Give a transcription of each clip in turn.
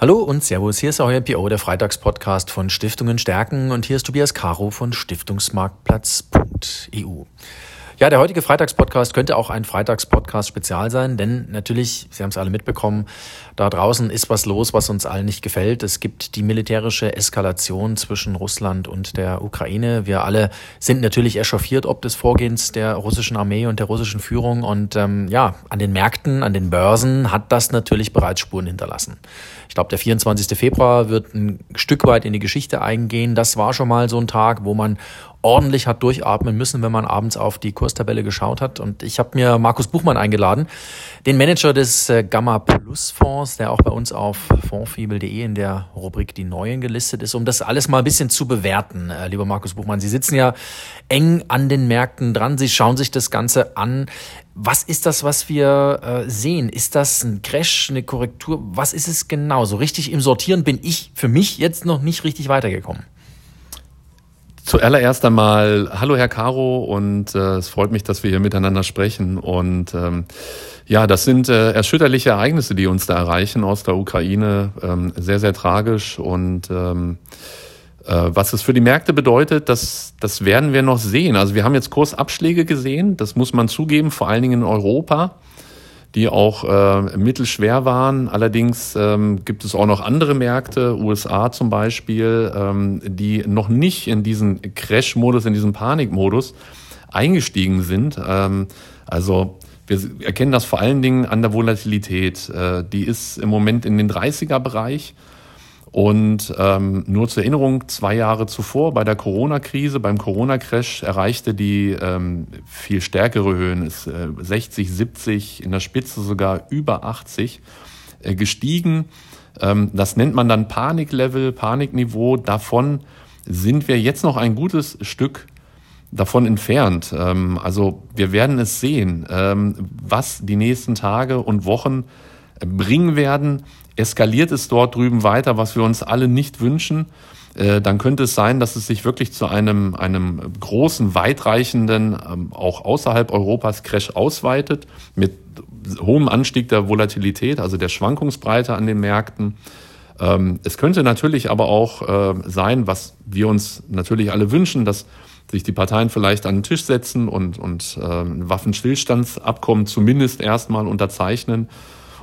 Hallo und Servus, hier ist euer PO, der Freitagspodcast von Stiftungen stärken und hier ist Tobias Caro von Stiftungsmarktplatz.eu. Ja, der heutige Freitagspodcast könnte auch ein Freitagspodcast-Spezial sein, denn natürlich, Sie haben es alle mitbekommen, da draußen ist was los, was uns allen nicht gefällt. Es gibt die militärische Eskalation zwischen Russland und der Ukraine. Wir alle sind natürlich echauffiert ob des Vorgehens der russischen Armee und der russischen Führung. Und ähm, ja, an den Märkten, an den Börsen hat das natürlich bereits Spuren hinterlassen. Ich glaube, der 24. Februar wird ein Stück weit in die Geschichte eingehen. Das war schon mal so ein Tag, wo man ordentlich hat durchatmen müssen, wenn man abends auf die Kurstabelle geschaut hat. Und ich habe mir Markus Buchmann eingeladen, den Manager des äh, Gamma Plus Fonds, der auch bei uns auf fondfibel.de in der Rubrik Die Neuen gelistet ist, um das alles mal ein bisschen zu bewerten. Äh, lieber Markus Buchmann, Sie sitzen ja eng an den Märkten dran, Sie schauen sich das Ganze an. Was ist das, was wir äh, sehen? Ist das ein Crash, eine Korrektur? Was ist es genau? So richtig im Sortieren bin ich für mich jetzt noch nicht richtig weitergekommen. Zuallererst einmal, hallo Herr Caro und äh, es freut mich, dass wir hier miteinander sprechen. Und ähm, ja, das sind äh, erschütterliche Ereignisse, die uns da erreichen aus der Ukraine. Ähm, sehr, sehr tragisch. Und ähm, äh, was es für die Märkte bedeutet, das, das werden wir noch sehen. Also wir haben jetzt Kursabschläge gesehen, das muss man zugeben, vor allen Dingen in Europa die auch äh, mittelschwer waren. Allerdings ähm, gibt es auch noch andere Märkte, USA zum Beispiel, ähm, die noch nicht in diesen Crash-Modus, in diesen Panikmodus eingestiegen sind. Ähm, also wir erkennen das vor allen Dingen an der Volatilität. Äh, die ist im Moment in den 30er-Bereich. Und ähm, nur zur Erinnerung, zwei Jahre zuvor bei der Corona-Krise, beim Corona-Crash erreichte die ähm, viel stärkere Höhen, ist äh, 60, 70, in der Spitze sogar über 80 äh, gestiegen. Ähm, das nennt man dann Paniklevel, Panikniveau. Davon sind wir jetzt noch ein gutes Stück davon entfernt. Ähm, also wir werden es sehen, ähm, was die nächsten Tage und Wochen bringen werden eskaliert es dort drüben weiter, was wir uns alle nicht wünschen, äh, dann könnte es sein, dass es sich wirklich zu einem, einem großen, weitreichenden, ähm, auch außerhalb Europas Crash ausweitet, mit hohem Anstieg der Volatilität, also der Schwankungsbreite an den Märkten. Ähm, es könnte natürlich aber auch äh, sein, was wir uns natürlich alle wünschen, dass sich die Parteien vielleicht an den Tisch setzen und, und äh, Waffenstillstandsabkommen zumindest erstmal unterzeichnen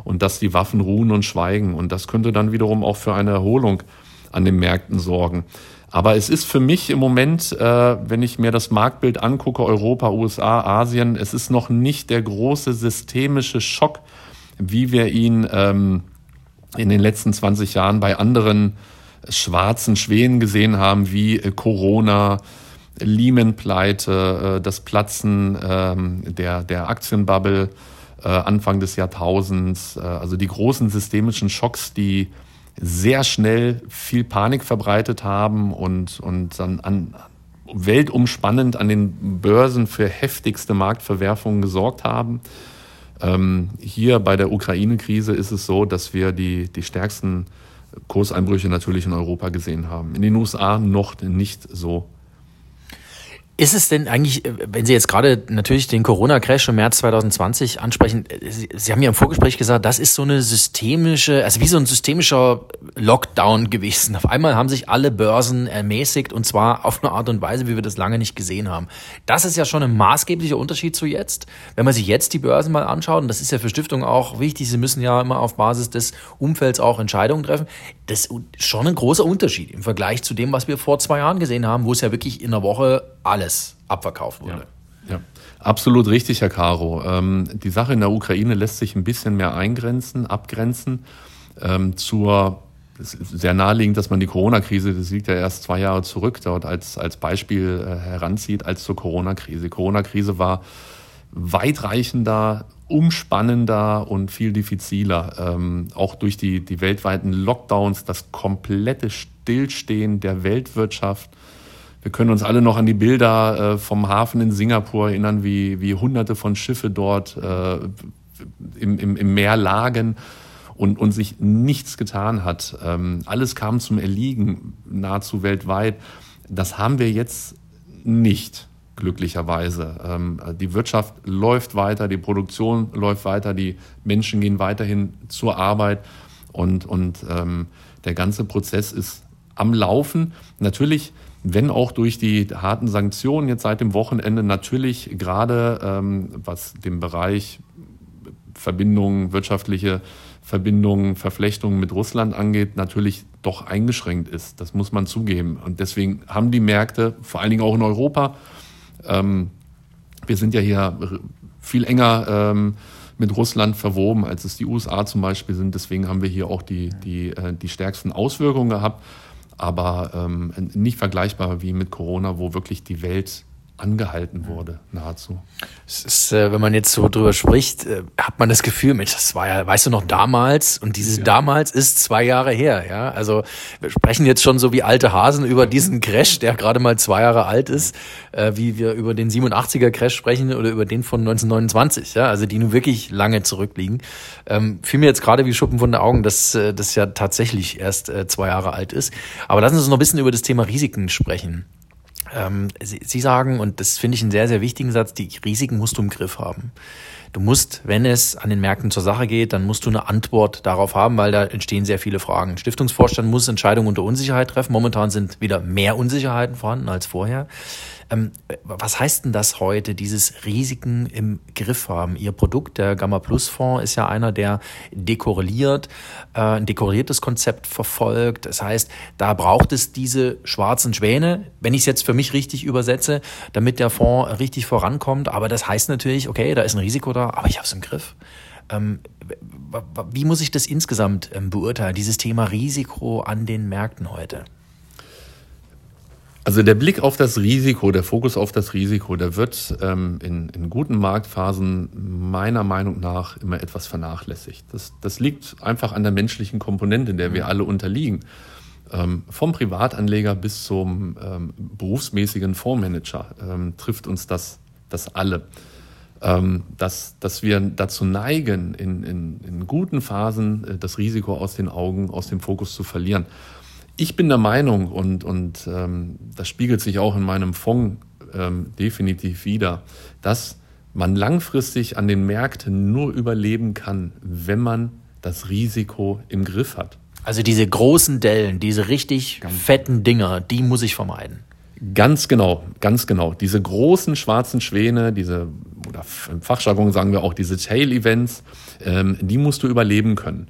und dass die Waffen ruhen und schweigen. Und das könnte dann wiederum auch für eine Erholung an den Märkten sorgen. Aber es ist für mich im Moment, äh, wenn ich mir das Marktbild angucke, Europa, USA, Asien, es ist noch nicht der große systemische Schock, wie wir ihn ähm, in den letzten 20 Jahren bei anderen schwarzen Schwänen gesehen haben, wie äh, Corona, Lehman-Pleite, äh, das Platzen ähm, der, der Aktienbubble, äh, Anfang des Jahrtausends. Äh, also die großen systemischen Schocks, die sehr schnell viel Panik verbreitet haben und, und dann an, weltumspannend an den Börsen für heftigste Marktverwerfungen gesorgt haben. Ähm, hier bei der Ukraine-Krise ist es so, dass wir die, die stärksten Kurseinbrüche natürlich in Europa gesehen haben. In den USA noch nicht so ist es denn eigentlich, äh, wenn Sie jetzt gerade natürlich den Corona-Crash im März 2020 ansprechen, äh, Sie, haben ja im Vorgespräch gesagt, das ist so eine systemische, also wie so ein systemischer Lockdown gewesen. Auf einmal haben sich alle Börsen ermäßigt und zwar auf eine Art und Weise, wie wir das lange nicht gesehen haben. Das ist ja schon ein maßgeblicher Unterschied zu jetzt. Wenn man sich jetzt die Börsen mal anschaut, und das ist ja für Stiftungen auch wichtig, sie müssen ja immer auf Basis des Umfelds auch Entscheidungen treffen. Das ist schon ein großer Unterschied im Vergleich zu dem, was wir vor zwei Jahren gesehen haben, wo es ja wirklich in der Woche alles abverkauft wurde. Ja, ja. absolut richtig, Herr Caro. Ähm, die Sache in der Ukraine lässt sich ein bisschen mehr eingrenzen, abgrenzen ähm, zur es ist sehr naheliegend, dass man die Corona-Krise, das liegt ja erst zwei Jahre zurück, dort als, als Beispiel äh, heranzieht, als zur Corona-Krise. Die Corona-Krise war weitreichender, umspannender und viel diffiziler. Ähm, auch durch die, die weltweiten Lockdowns, das komplette Stillstehen der Weltwirtschaft, wir können uns alle noch an die Bilder äh, vom Hafen in Singapur erinnern, wie, wie hunderte von Schiffe dort äh, im, im, im Meer lagen und, und sich nichts getan hat. Ähm, alles kam zum Erliegen, nahezu weltweit. Das haben wir jetzt nicht, glücklicherweise. Ähm, die Wirtschaft läuft weiter, die Produktion läuft weiter, die Menschen gehen weiterhin zur Arbeit. Und, und ähm, der ganze Prozess ist am Laufen. Natürlich, wenn auch durch die harten Sanktionen jetzt seit dem Wochenende, natürlich gerade ähm, was den Bereich Verbindungen, wirtschaftliche Verbindungen, Verflechtungen mit Russland angeht, natürlich doch eingeschränkt ist. Das muss man zugeben. Und deswegen haben die Märkte, vor allen Dingen auch in Europa, ähm, wir sind ja hier viel enger ähm, mit Russland verwoben, als es die USA zum Beispiel sind. Deswegen haben wir hier auch die, die, äh, die stärksten Auswirkungen gehabt, aber ähm, nicht vergleichbar wie mit Corona, wo wirklich die Welt angehalten wurde, nahezu. Es ist, äh, wenn man jetzt so drüber spricht, äh, hat man das Gefühl, Mensch, das war ja, weißt du noch, damals und dieses ja. damals ist zwei Jahre her, ja. Also wir sprechen jetzt schon so wie alte Hasen über diesen Crash, der gerade mal zwei Jahre alt ist, äh, wie wir über den 87er Crash sprechen oder über den von 1929, ja, also die nun wirklich lange zurückliegen. Ähm, fiel mir jetzt gerade wie Schuppen von den Augen, dass das ja tatsächlich erst zwei Jahre alt ist. Aber lassen Sie uns noch ein bisschen über das Thema Risiken sprechen. Ähm, Sie, Sie sagen, und das finde ich einen sehr, sehr wichtigen Satz, die Risiken musst du im Griff haben. Du musst, wenn es an den Märkten zur Sache geht, dann musst du eine Antwort darauf haben, weil da entstehen sehr viele Fragen. Stiftungsvorstand muss Entscheidungen unter Unsicherheit treffen. Momentan sind wieder mehr Unsicherheiten vorhanden als vorher. Ähm, was heißt denn das heute, dieses Risiken im Griff haben? Ihr Produkt, der Gamma Plus Fonds, ist ja einer, der dekorreliert, äh, ein dekoriertes Konzept verfolgt. Das heißt, da braucht es diese schwarzen Schwäne, wenn ich es jetzt für mich richtig übersetze, damit der Fonds richtig vorankommt. Aber das heißt natürlich, okay, da ist ein Risiko da, aber ich habe es im Griff. Ähm, wie muss ich das insgesamt ähm, beurteilen, dieses Thema Risiko an den Märkten heute? Also der Blick auf das Risiko, der Fokus auf das Risiko, der wird ähm, in, in guten Marktphasen meiner Meinung nach immer etwas vernachlässigt. Das, das liegt einfach an der menschlichen Komponente, der wir mhm. alle unterliegen. Ähm, vom Privatanleger bis zum ähm, berufsmäßigen Fondsmanager ähm, trifft uns das, das alle. Ähm, dass, dass wir dazu neigen, in, in, in guten Phasen äh, das Risiko aus den Augen, aus dem Fokus zu verlieren. Ich bin der Meinung, und, und ähm, das spiegelt sich auch in meinem Fonds ähm, definitiv wieder, dass man langfristig an den Märkten nur überleben kann, wenn man das Risiko im Griff hat. Also diese großen Dellen, diese richtig ganz fetten Dinger, die muss ich vermeiden. Ganz genau, ganz genau. Diese großen schwarzen Schwäne, diese, oder im Fachjargon sagen wir auch diese Tail-Events, ähm, die musst du überleben können.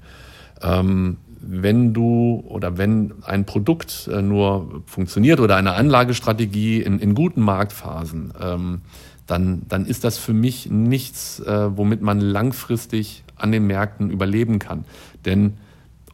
Ähm, wenn du oder wenn ein Produkt äh, nur funktioniert oder eine Anlagestrategie in, in guten Marktphasen, ähm, dann, dann ist das für mich nichts, äh, womit man langfristig an den Märkten überleben kann. Denn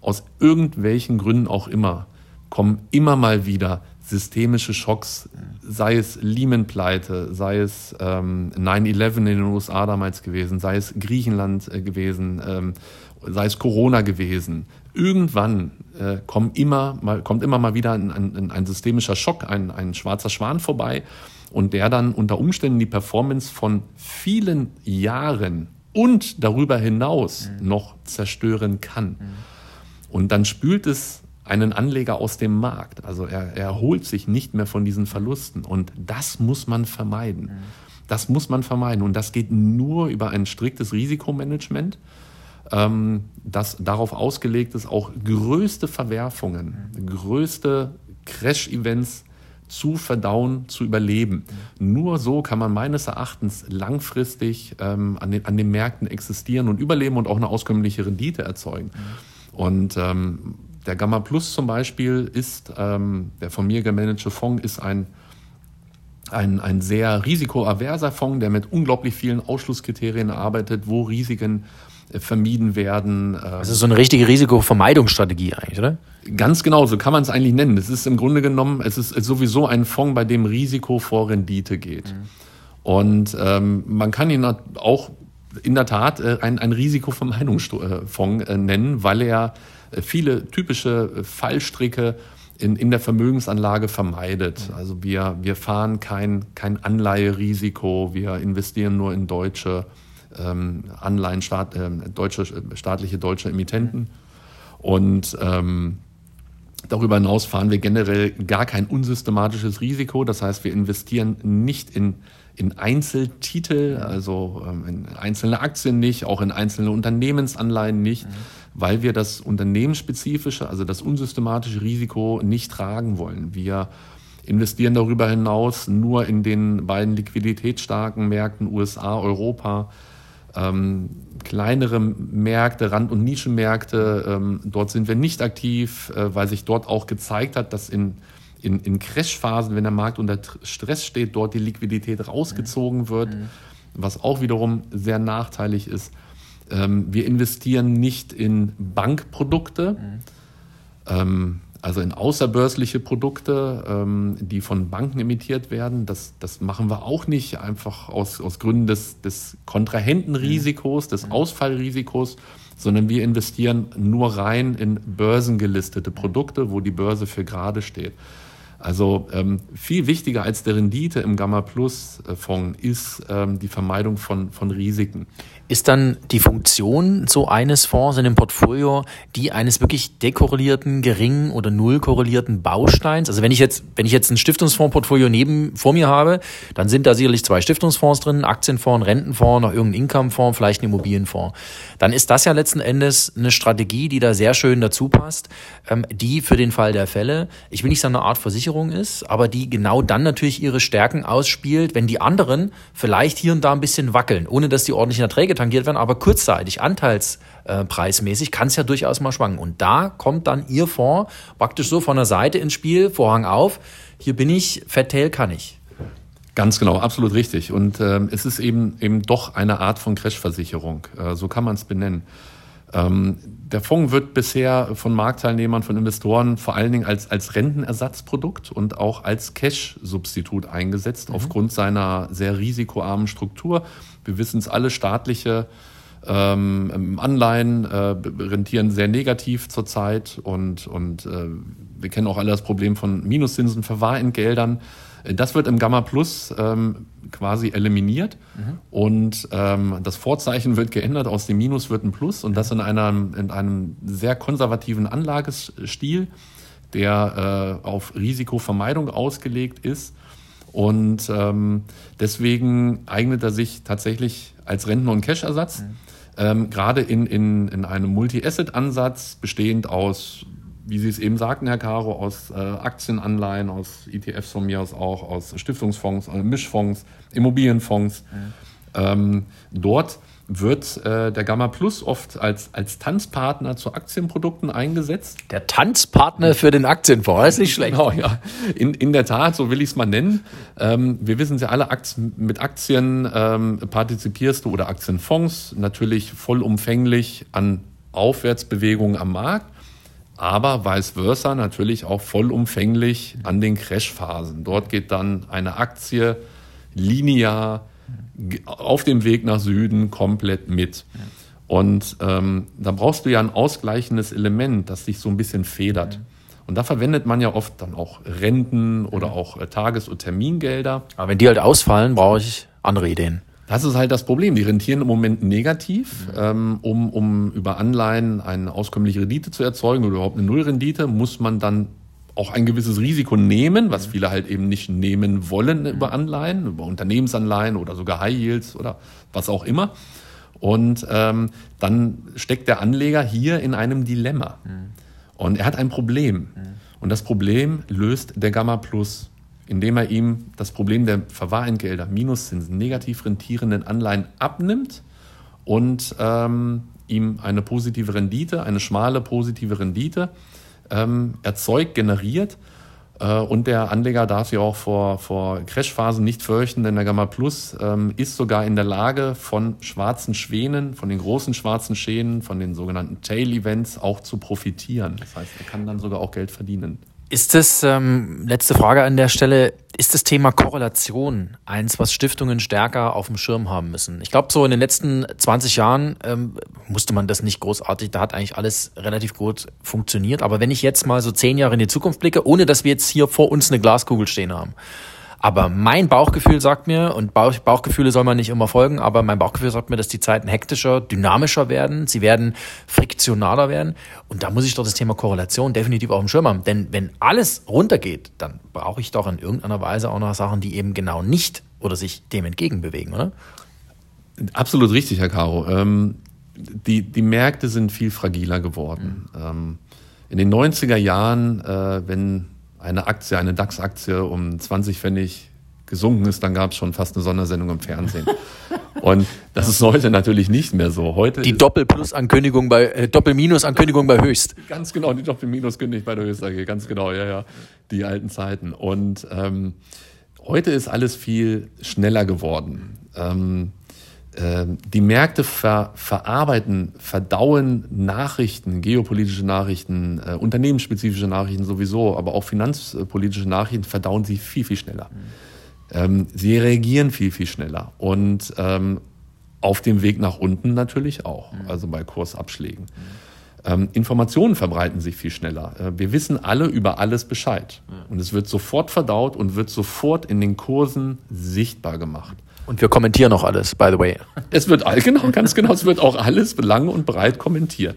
aus irgendwelchen Gründen auch immer kommen immer mal wieder systemische Schocks, sei es Lehman-Pleite, sei es ähm, 9-11 in den USA damals gewesen, sei es Griechenland äh, gewesen, ähm, sei es Corona gewesen, irgendwann äh, kommt, immer mal, kommt immer mal wieder ein, ein, ein systemischer Schock, ein, ein schwarzer Schwan vorbei und der dann unter Umständen die Performance von vielen Jahren und darüber hinaus mhm. noch zerstören kann. Mhm. Und dann spült es einen Anleger aus dem Markt. Also er, er erholt sich nicht mehr von diesen Verlusten. Und das muss man vermeiden. Mhm. Das muss man vermeiden. Und das geht nur über ein striktes Risikomanagement ähm, das darauf ausgelegt ist, auch größte Verwerfungen, größte Crash-Events zu verdauen, zu überleben. Nur so kann man meines Erachtens langfristig ähm, an, den, an den Märkten existieren und überleben und auch eine auskömmliche Rendite erzeugen. Und ähm, der Gamma Plus zum Beispiel ist, ähm, der von mir gemanagte Fonds ist ein, ein, ein sehr risikoaverser Fonds, der mit unglaublich vielen Ausschlusskriterien arbeitet, wo Risiken vermieden werden. Das ist so eine richtige Risikovermeidungsstrategie eigentlich, oder? Ganz genau, so kann man es eigentlich nennen. Es ist im Grunde genommen, es ist sowieso ein Fonds, bei dem Risiko vor Rendite geht. Mhm. Und ähm, man kann ihn auch in der Tat äh, ein, ein Risikovermeidungsfonds äh, nennen, weil er äh, viele typische Fallstricke in, in der Vermögensanlage vermeidet. Mhm. Also wir, wir fahren kein, kein Anleiherisiko, wir investieren nur in deutsche ähm, Anleihen, staat, äh, deutsche, staatliche deutsche Emittenten. Und ähm, darüber hinaus fahren wir generell gar kein unsystematisches Risiko. Das heißt, wir investieren nicht in, in Einzeltitel, also ähm, in einzelne Aktien nicht, auch in einzelne Unternehmensanleihen nicht, mhm. weil wir das unternehmensspezifische, also das unsystematische Risiko nicht tragen wollen. Wir investieren darüber hinaus nur in den beiden liquiditätsstarken Märkten USA, Europa. Ähm, kleinere Märkte, Rand- und Nischenmärkte, ähm, dort sind wir nicht aktiv, äh, weil sich dort auch gezeigt hat, dass in, in, in Crashphasen, wenn der Markt unter Stress steht, dort die Liquidität rausgezogen wird, was auch wiederum sehr nachteilig ist. Ähm, wir investieren nicht in Bankprodukte. Mhm. Ähm, also in außerbörsliche Produkte, ähm, die von Banken emittiert werden. Das, das machen wir auch nicht, einfach aus, aus Gründen des, des Kontrahentenrisikos, des mhm. Ausfallrisikos, sondern wir investieren nur rein in börsengelistete Produkte, wo die Börse für gerade steht. Also ähm, viel wichtiger als der Rendite im Gamma Plus Fonds ist ähm, die Vermeidung von, von Risiken. Ist dann die Funktion so eines Fonds in dem Portfolio die eines wirklich dekorrelierten, geringen oder null korrelierten Bausteins? Also wenn ich jetzt, wenn ich jetzt ein Stiftungsfondsportfolio neben vor mir habe, dann sind da sicherlich zwei Stiftungsfonds drin, Aktienfonds, Rentenfonds, noch irgendein Incomefonds, vielleicht ein Immobilienfonds. Dann ist das ja letzten Endes eine Strategie, die da sehr schön dazu passt, ähm, die für den Fall der Fälle, ich will nicht sagen eine Art Versicherung ist, aber die genau dann natürlich ihre Stärken ausspielt, wenn die anderen vielleicht hier und da ein bisschen wackeln, ohne dass die ordentlichen Erträge tangiert werden, aber kurzzeitig, anteilspreismäßig, kann es ja durchaus mal schwanken. Und da kommt dann Ihr Fonds praktisch so von der Seite ins Spiel, Vorhang auf, hier bin ich, Fat kann ich. Ganz genau, absolut richtig. Und ähm, es ist eben eben doch eine Art von Crashversicherung. Äh, so kann man es benennen. Ähm, der Fonds wird bisher von Marktteilnehmern, von Investoren vor allen Dingen als, als Rentenersatzprodukt und auch als Cash-Substitut eingesetzt, mhm. aufgrund seiner sehr risikoarmen Struktur. Wir wissen es alle, staatliche ähm, Anleihen äh, rentieren sehr negativ zurzeit und, und äh, wir kennen auch alle das Problem von Minuszinsen, Verwahrentgeldern. Das wird im Gamma Plus ähm, quasi eliminiert mhm. und ähm, das Vorzeichen wird geändert, aus dem Minus wird ein Plus und das in einem, in einem sehr konservativen Anlagestil, der äh, auf Risikovermeidung ausgelegt ist. Und ähm, deswegen eignet er sich tatsächlich als Renten- und Cash-Ersatz. Mhm. Ähm, gerade in, in, in einem Multi-Asset-Ansatz, bestehend aus wie Sie es eben sagten, Herr Caro, aus äh, Aktienanleihen, aus ETFs von mir aus auch, aus Stiftungsfonds, äh, Mischfonds, Immobilienfonds. Mhm. Ähm, dort wird äh, der Gamma Plus oft als, als Tanzpartner zu Aktienprodukten eingesetzt. Der Tanzpartner für den Aktienfonds, ist nicht schlecht. Genau, ja. In, in der Tat, so will ich es mal nennen. Ähm, wir wissen ja alle, Aktien, mit Aktien ähm, partizipierst du oder Aktienfonds natürlich vollumfänglich an Aufwärtsbewegungen am Markt aber vice versa natürlich auch vollumfänglich an den Crashphasen. Dort geht dann eine Aktie linear auf dem Weg nach Süden komplett mit. Und ähm, da brauchst du ja ein ausgleichendes Element, das sich so ein bisschen federt. Und da verwendet man ja oft dann auch Renten oder auch äh, Tages- und Termingelder. Aber wenn die halt ausfallen, brauche ich andere Ideen. Das ist halt das Problem. Die rentieren im Moment negativ. Mhm. Ähm, um, um über Anleihen eine auskömmliche Rendite zu erzeugen oder überhaupt eine Nullrendite, muss man dann auch ein gewisses Risiko nehmen, was mhm. viele halt eben nicht nehmen wollen über mhm. Anleihen, über Unternehmensanleihen oder sogar High Yields oder was auch immer. Und ähm, dann steckt der Anleger hier in einem Dilemma. Mhm. Und er hat ein Problem. Und das Problem löst der Gamma Plus indem er ihm das Problem der Verwahrentgelder, Minuszinsen, negativ rentierenden Anleihen abnimmt und ähm, ihm eine positive Rendite, eine schmale positive Rendite ähm, erzeugt, generiert. Äh, und der Anleger darf sich auch vor, vor Crashphasen nicht fürchten, denn der Gamma Plus ähm, ist sogar in der Lage, von schwarzen Schwänen, von den großen schwarzen Schänen, von den sogenannten Tail-Events auch zu profitieren. Das heißt, er kann dann sogar auch Geld verdienen. Ist das, ähm, letzte Frage an der Stelle, ist das Thema Korrelation eins, was Stiftungen stärker auf dem Schirm haben müssen? Ich glaube, so in den letzten 20 Jahren ähm, musste man das nicht großartig, da hat eigentlich alles relativ gut funktioniert. Aber wenn ich jetzt mal so zehn Jahre in die Zukunft blicke, ohne dass wir jetzt hier vor uns eine Glaskugel stehen haben, aber mein Bauchgefühl sagt mir, und Bauch, Bauchgefühle soll man nicht immer folgen, aber mein Bauchgefühl sagt mir, dass die Zeiten hektischer, dynamischer werden, sie werden friktionaler werden. Und da muss ich doch das Thema Korrelation definitiv auf dem Schirm haben. Denn wenn alles runtergeht, dann brauche ich doch in irgendeiner Weise auch noch Sachen, die eben genau nicht oder sich dem entgegenbewegen, oder? Absolut richtig, Herr Caro. Ähm die, die Märkte sind viel fragiler geworden. Mhm. Ähm, in den 90er Jahren, äh, wenn eine Aktie, eine DAX-Aktie um 20 Pfennig gesunken ist, dann gab es schon fast eine Sondersendung im Fernsehen. Und das ist heute natürlich nicht mehr so. Heute die Doppel-Plus-Ankündigung bei äh, Doppel-Minus-Ankündigung bei Höchst. Ganz genau, die Doppel-Minus-Kündigung bei der Höchst AG, ganz genau, ja, ja, die alten Zeiten. Und ähm, heute ist alles viel schneller geworden. Ähm, die Märkte ver, verarbeiten, verdauen Nachrichten, geopolitische Nachrichten, äh, unternehmensspezifische Nachrichten sowieso, aber auch finanzpolitische Nachrichten verdauen sie viel, viel schneller. Mhm. Ähm, sie reagieren viel, viel schneller. Und ähm, auf dem Weg nach unten natürlich auch, mhm. also bei Kursabschlägen. Mhm. Ähm, Informationen verbreiten sich viel schneller. Äh, wir wissen alle über alles Bescheid. Und es wird sofort verdaut und wird sofort in den Kursen sichtbar gemacht. Und wir kommentieren auch alles, by the way. Es wird, genau, ganz genau, es wird auch alles lang und breit kommentiert.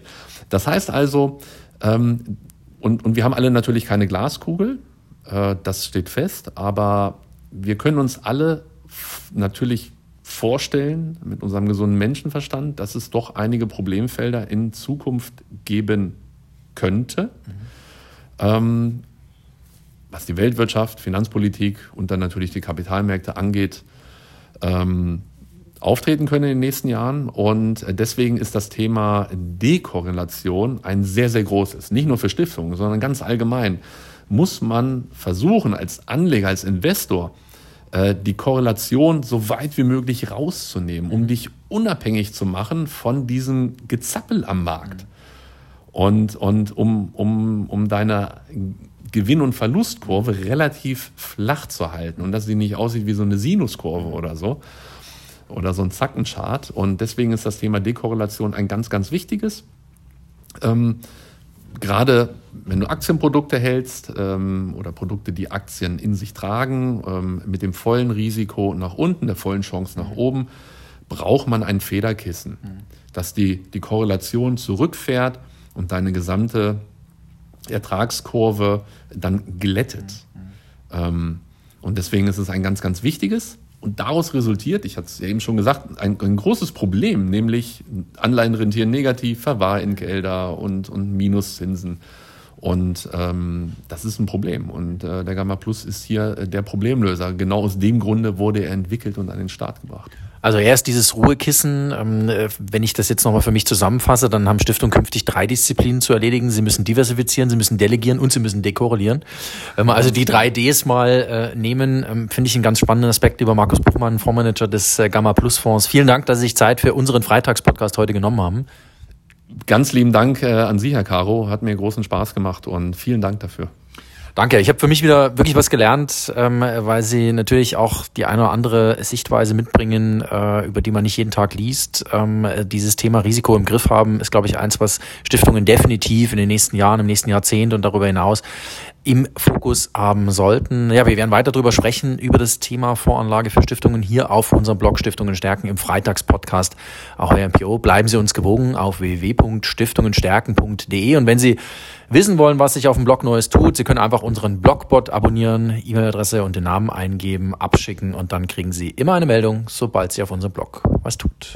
Das heißt also, ähm, und, und wir haben alle natürlich keine Glaskugel, äh, das steht fest, aber wir können uns alle natürlich vorstellen, mit unserem gesunden Menschenverstand, dass es doch einige Problemfelder in Zukunft geben könnte, mhm. ähm, was die Weltwirtschaft, Finanzpolitik und dann natürlich die Kapitalmärkte angeht, ähm, auftreten können in den nächsten Jahren. Und deswegen ist das Thema Dekorrelation ein sehr, sehr großes. Nicht nur für Stiftungen, sondern ganz allgemein muss man versuchen, als Anleger, als Investor, äh, die Korrelation so weit wie möglich rauszunehmen, um dich unabhängig zu machen von diesem Gezappel am Markt. Und, und um, um, um deine Gewinn- und Verlustkurve relativ flach zu halten und dass sie nicht aussieht wie so eine Sinuskurve oder so oder so ein Zackenchart. Und deswegen ist das Thema Dekorrelation ein ganz, ganz wichtiges. Ähm, gerade wenn du Aktienprodukte hältst ähm, oder Produkte, die Aktien in sich tragen, ähm, mit dem vollen Risiko nach unten, der vollen Chance nach oben, braucht man ein Federkissen, mhm. das die, die Korrelation zurückfährt und deine gesamte Ertragskurve dann glättet. Mhm. Und deswegen ist es ein ganz, ganz wichtiges. Und daraus resultiert, ich hatte es ja eben schon gesagt, ein, ein großes Problem, nämlich Anleihen rentieren negativ, Verwahrentgelder und, und Minuszinsen. Und ähm, das ist ein Problem. Und äh, der Gamma Plus ist hier der Problemlöser. Genau aus dem Grunde wurde er entwickelt und an den Start gebracht. Also erst dieses Ruhekissen, ähm, äh, wenn ich das jetzt nochmal für mich zusammenfasse, dann haben Stiftungen künftig drei Disziplinen zu erledigen. Sie müssen diversifizieren, sie müssen delegieren und sie müssen dekorrelieren. Wenn wir also die drei Ds mal äh, nehmen, ähm, finde ich einen ganz spannenden Aspekt über Markus Buchmann, Fondsmanager des äh, Gamma Plus Fonds. Vielen Dank, dass Sie sich Zeit für unseren Freitagspodcast heute genommen haben. Ganz lieben Dank an Sie, Herr Caro. Hat mir großen Spaß gemacht und vielen Dank dafür. Danke. Ich habe für mich wieder wirklich was gelernt, ähm, weil Sie natürlich auch die eine oder andere Sichtweise mitbringen, äh, über die man nicht jeden Tag liest. Ähm, dieses Thema Risiko im Griff haben ist, glaube ich, eins, was Stiftungen definitiv in den nächsten Jahren, im nächsten Jahrzehnt und darüber hinaus im Fokus haben sollten. Ja, wir werden weiter darüber sprechen, über das Thema Voranlage für Stiftungen hier auf unserem Blog Stiftungen stärken im Freitagspodcast. Auch MPO. Bleiben Sie uns gewogen auf www.stiftungenstärken.de und wenn Sie wissen wollen, was sich auf dem Blog Neues tut, Sie können einfach unseren Blogbot abonnieren, E-Mail-Adresse und den Namen eingeben, abschicken und dann kriegen Sie immer eine Meldung, sobald Sie auf unserem Blog was tut.